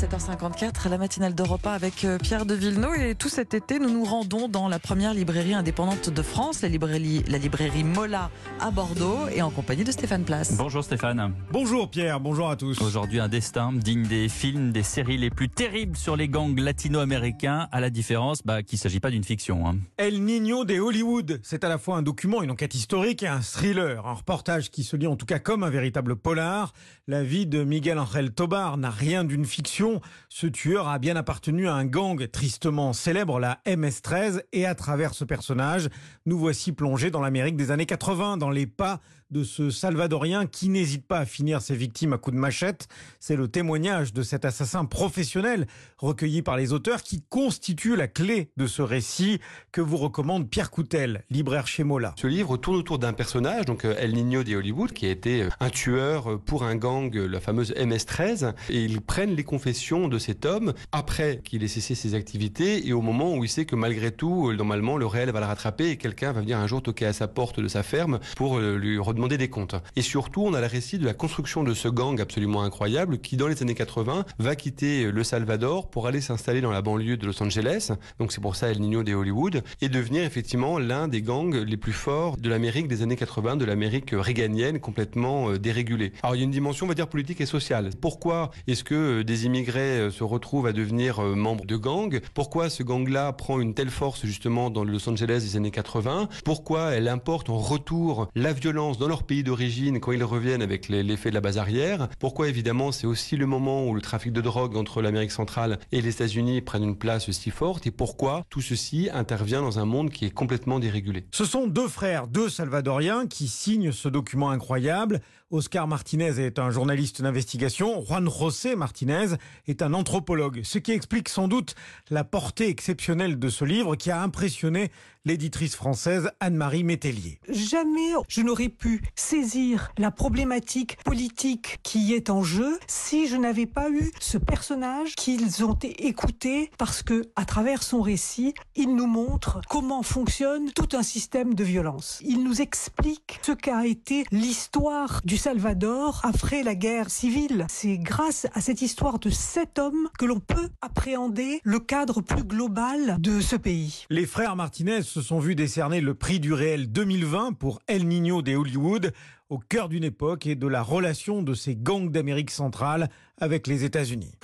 7h54, la matinale d'Europa avec euh, Pierre de Villeneuve. Et tout cet été, nous nous rendons dans la première librairie indépendante de France, la librairie, la librairie Mola à Bordeaux, et en compagnie de Stéphane Place. Bonjour Stéphane. Bonjour Pierre, bonjour à tous. Aujourd'hui, un destin digne des films, des séries les plus terribles sur les gangs latino-américains, à la différence bah, qu'il ne s'agit pas d'une fiction. hein. El Niño de Hollywood, c'est à la fois un document, une enquête historique et un thriller, un reportage qui se lit en tout cas comme un véritable polar. La vie de Miguel Angel Tobar n'a rien d'une fiction. Ce tueur a bien appartenu à un gang tristement célèbre, la MS-13, et à travers ce personnage, nous voici plongés dans l'Amérique des années 80, dans les pas de ce Salvadorien qui n'hésite pas à finir ses victimes à coups de machette. C'est le témoignage de cet assassin professionnel recueilli par les auteurs qui constitue la clé de ce récit que vous recommande Pierre Coutel, libraire chez Mola. Ce livre tourne autour d'un personnage, donc euh, El Niño de Hollywood, qui a été euh, un tueur euh, pour un gang, la fameuse MS-13. Et ils prennent les confessions de cet homme après qu'il ait cessé ses activités et au moment où il sait que malgré tout, normalement, le réel va le rattraper et quelqu'un va venir un jour toquer à sa porte de sa ferme pour lui redemander des comptes. Et surtout, on a le récit de la construction de ce gang absolument incroyable qui, dans les années 80, va quitter le Salvador pour aller s'installer dans la banlieue de Los Angeles. Donc c'est pour ça El Niño de Hollywood et devenir effectivement l'un des gangs les plus forts de l'Amérique des années 80, de l'Amérique réganienne complètement euh, dérégulée. Alors il y a une dimension, on va dire, politique et sociale. Pourquoi est-ce que euh, des immigrés euh, se retrouvent à devenir membres de gangs? Pourquoi ce gang-là prend une telle force justement dans Los Angeles des années 80 Pourquoi elle importe en retour la violence dans leur pays d'origine quand ils reviennent avec l'effet de la base arrière Pourquoi évidemment c'est aussi le moment où le trafic de drogue entre l'Amérique centrale et les États-Unis prennent une place si forte Et pourquoi tout ceci intervient dans un monde qui est complètement dérégulé Ce sont deux frères, deux Salvadoriens, qui signent ce document incroyable. Oscar Martinez est un journaliste d'investigation, Juan José Martinez est un anthropologue, ce qui explique sans doute la portée exceptionnelle de ce livre qui a impressionné l'éditrice française Anne-Marie Métellier. Jamais je n'aurais pu saisir la problématique politique qui est en jeu si je n'avais pas eu ce personnage qu'ils ont écouté parce que, à travers son récit, il nous montre comment fonctionne tout un système de violence. Il nous explique ce qu'a été l'histoire du Salvador après la guerre civile. C'est grâce à cette histoire de cet homme que l'on peut appréhender le cadre plus global de ce pays. Les frères Martinez se sont vus décerner le prix du réel 2020 pour El Niño de Hollywood, au cœur d'une époque et de la relation de ces gangs d'Amérique centrale avec les États-Unis.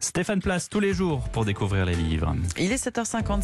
Stéphane Place tous les jours pour découvrir les livres. Il est 7h50.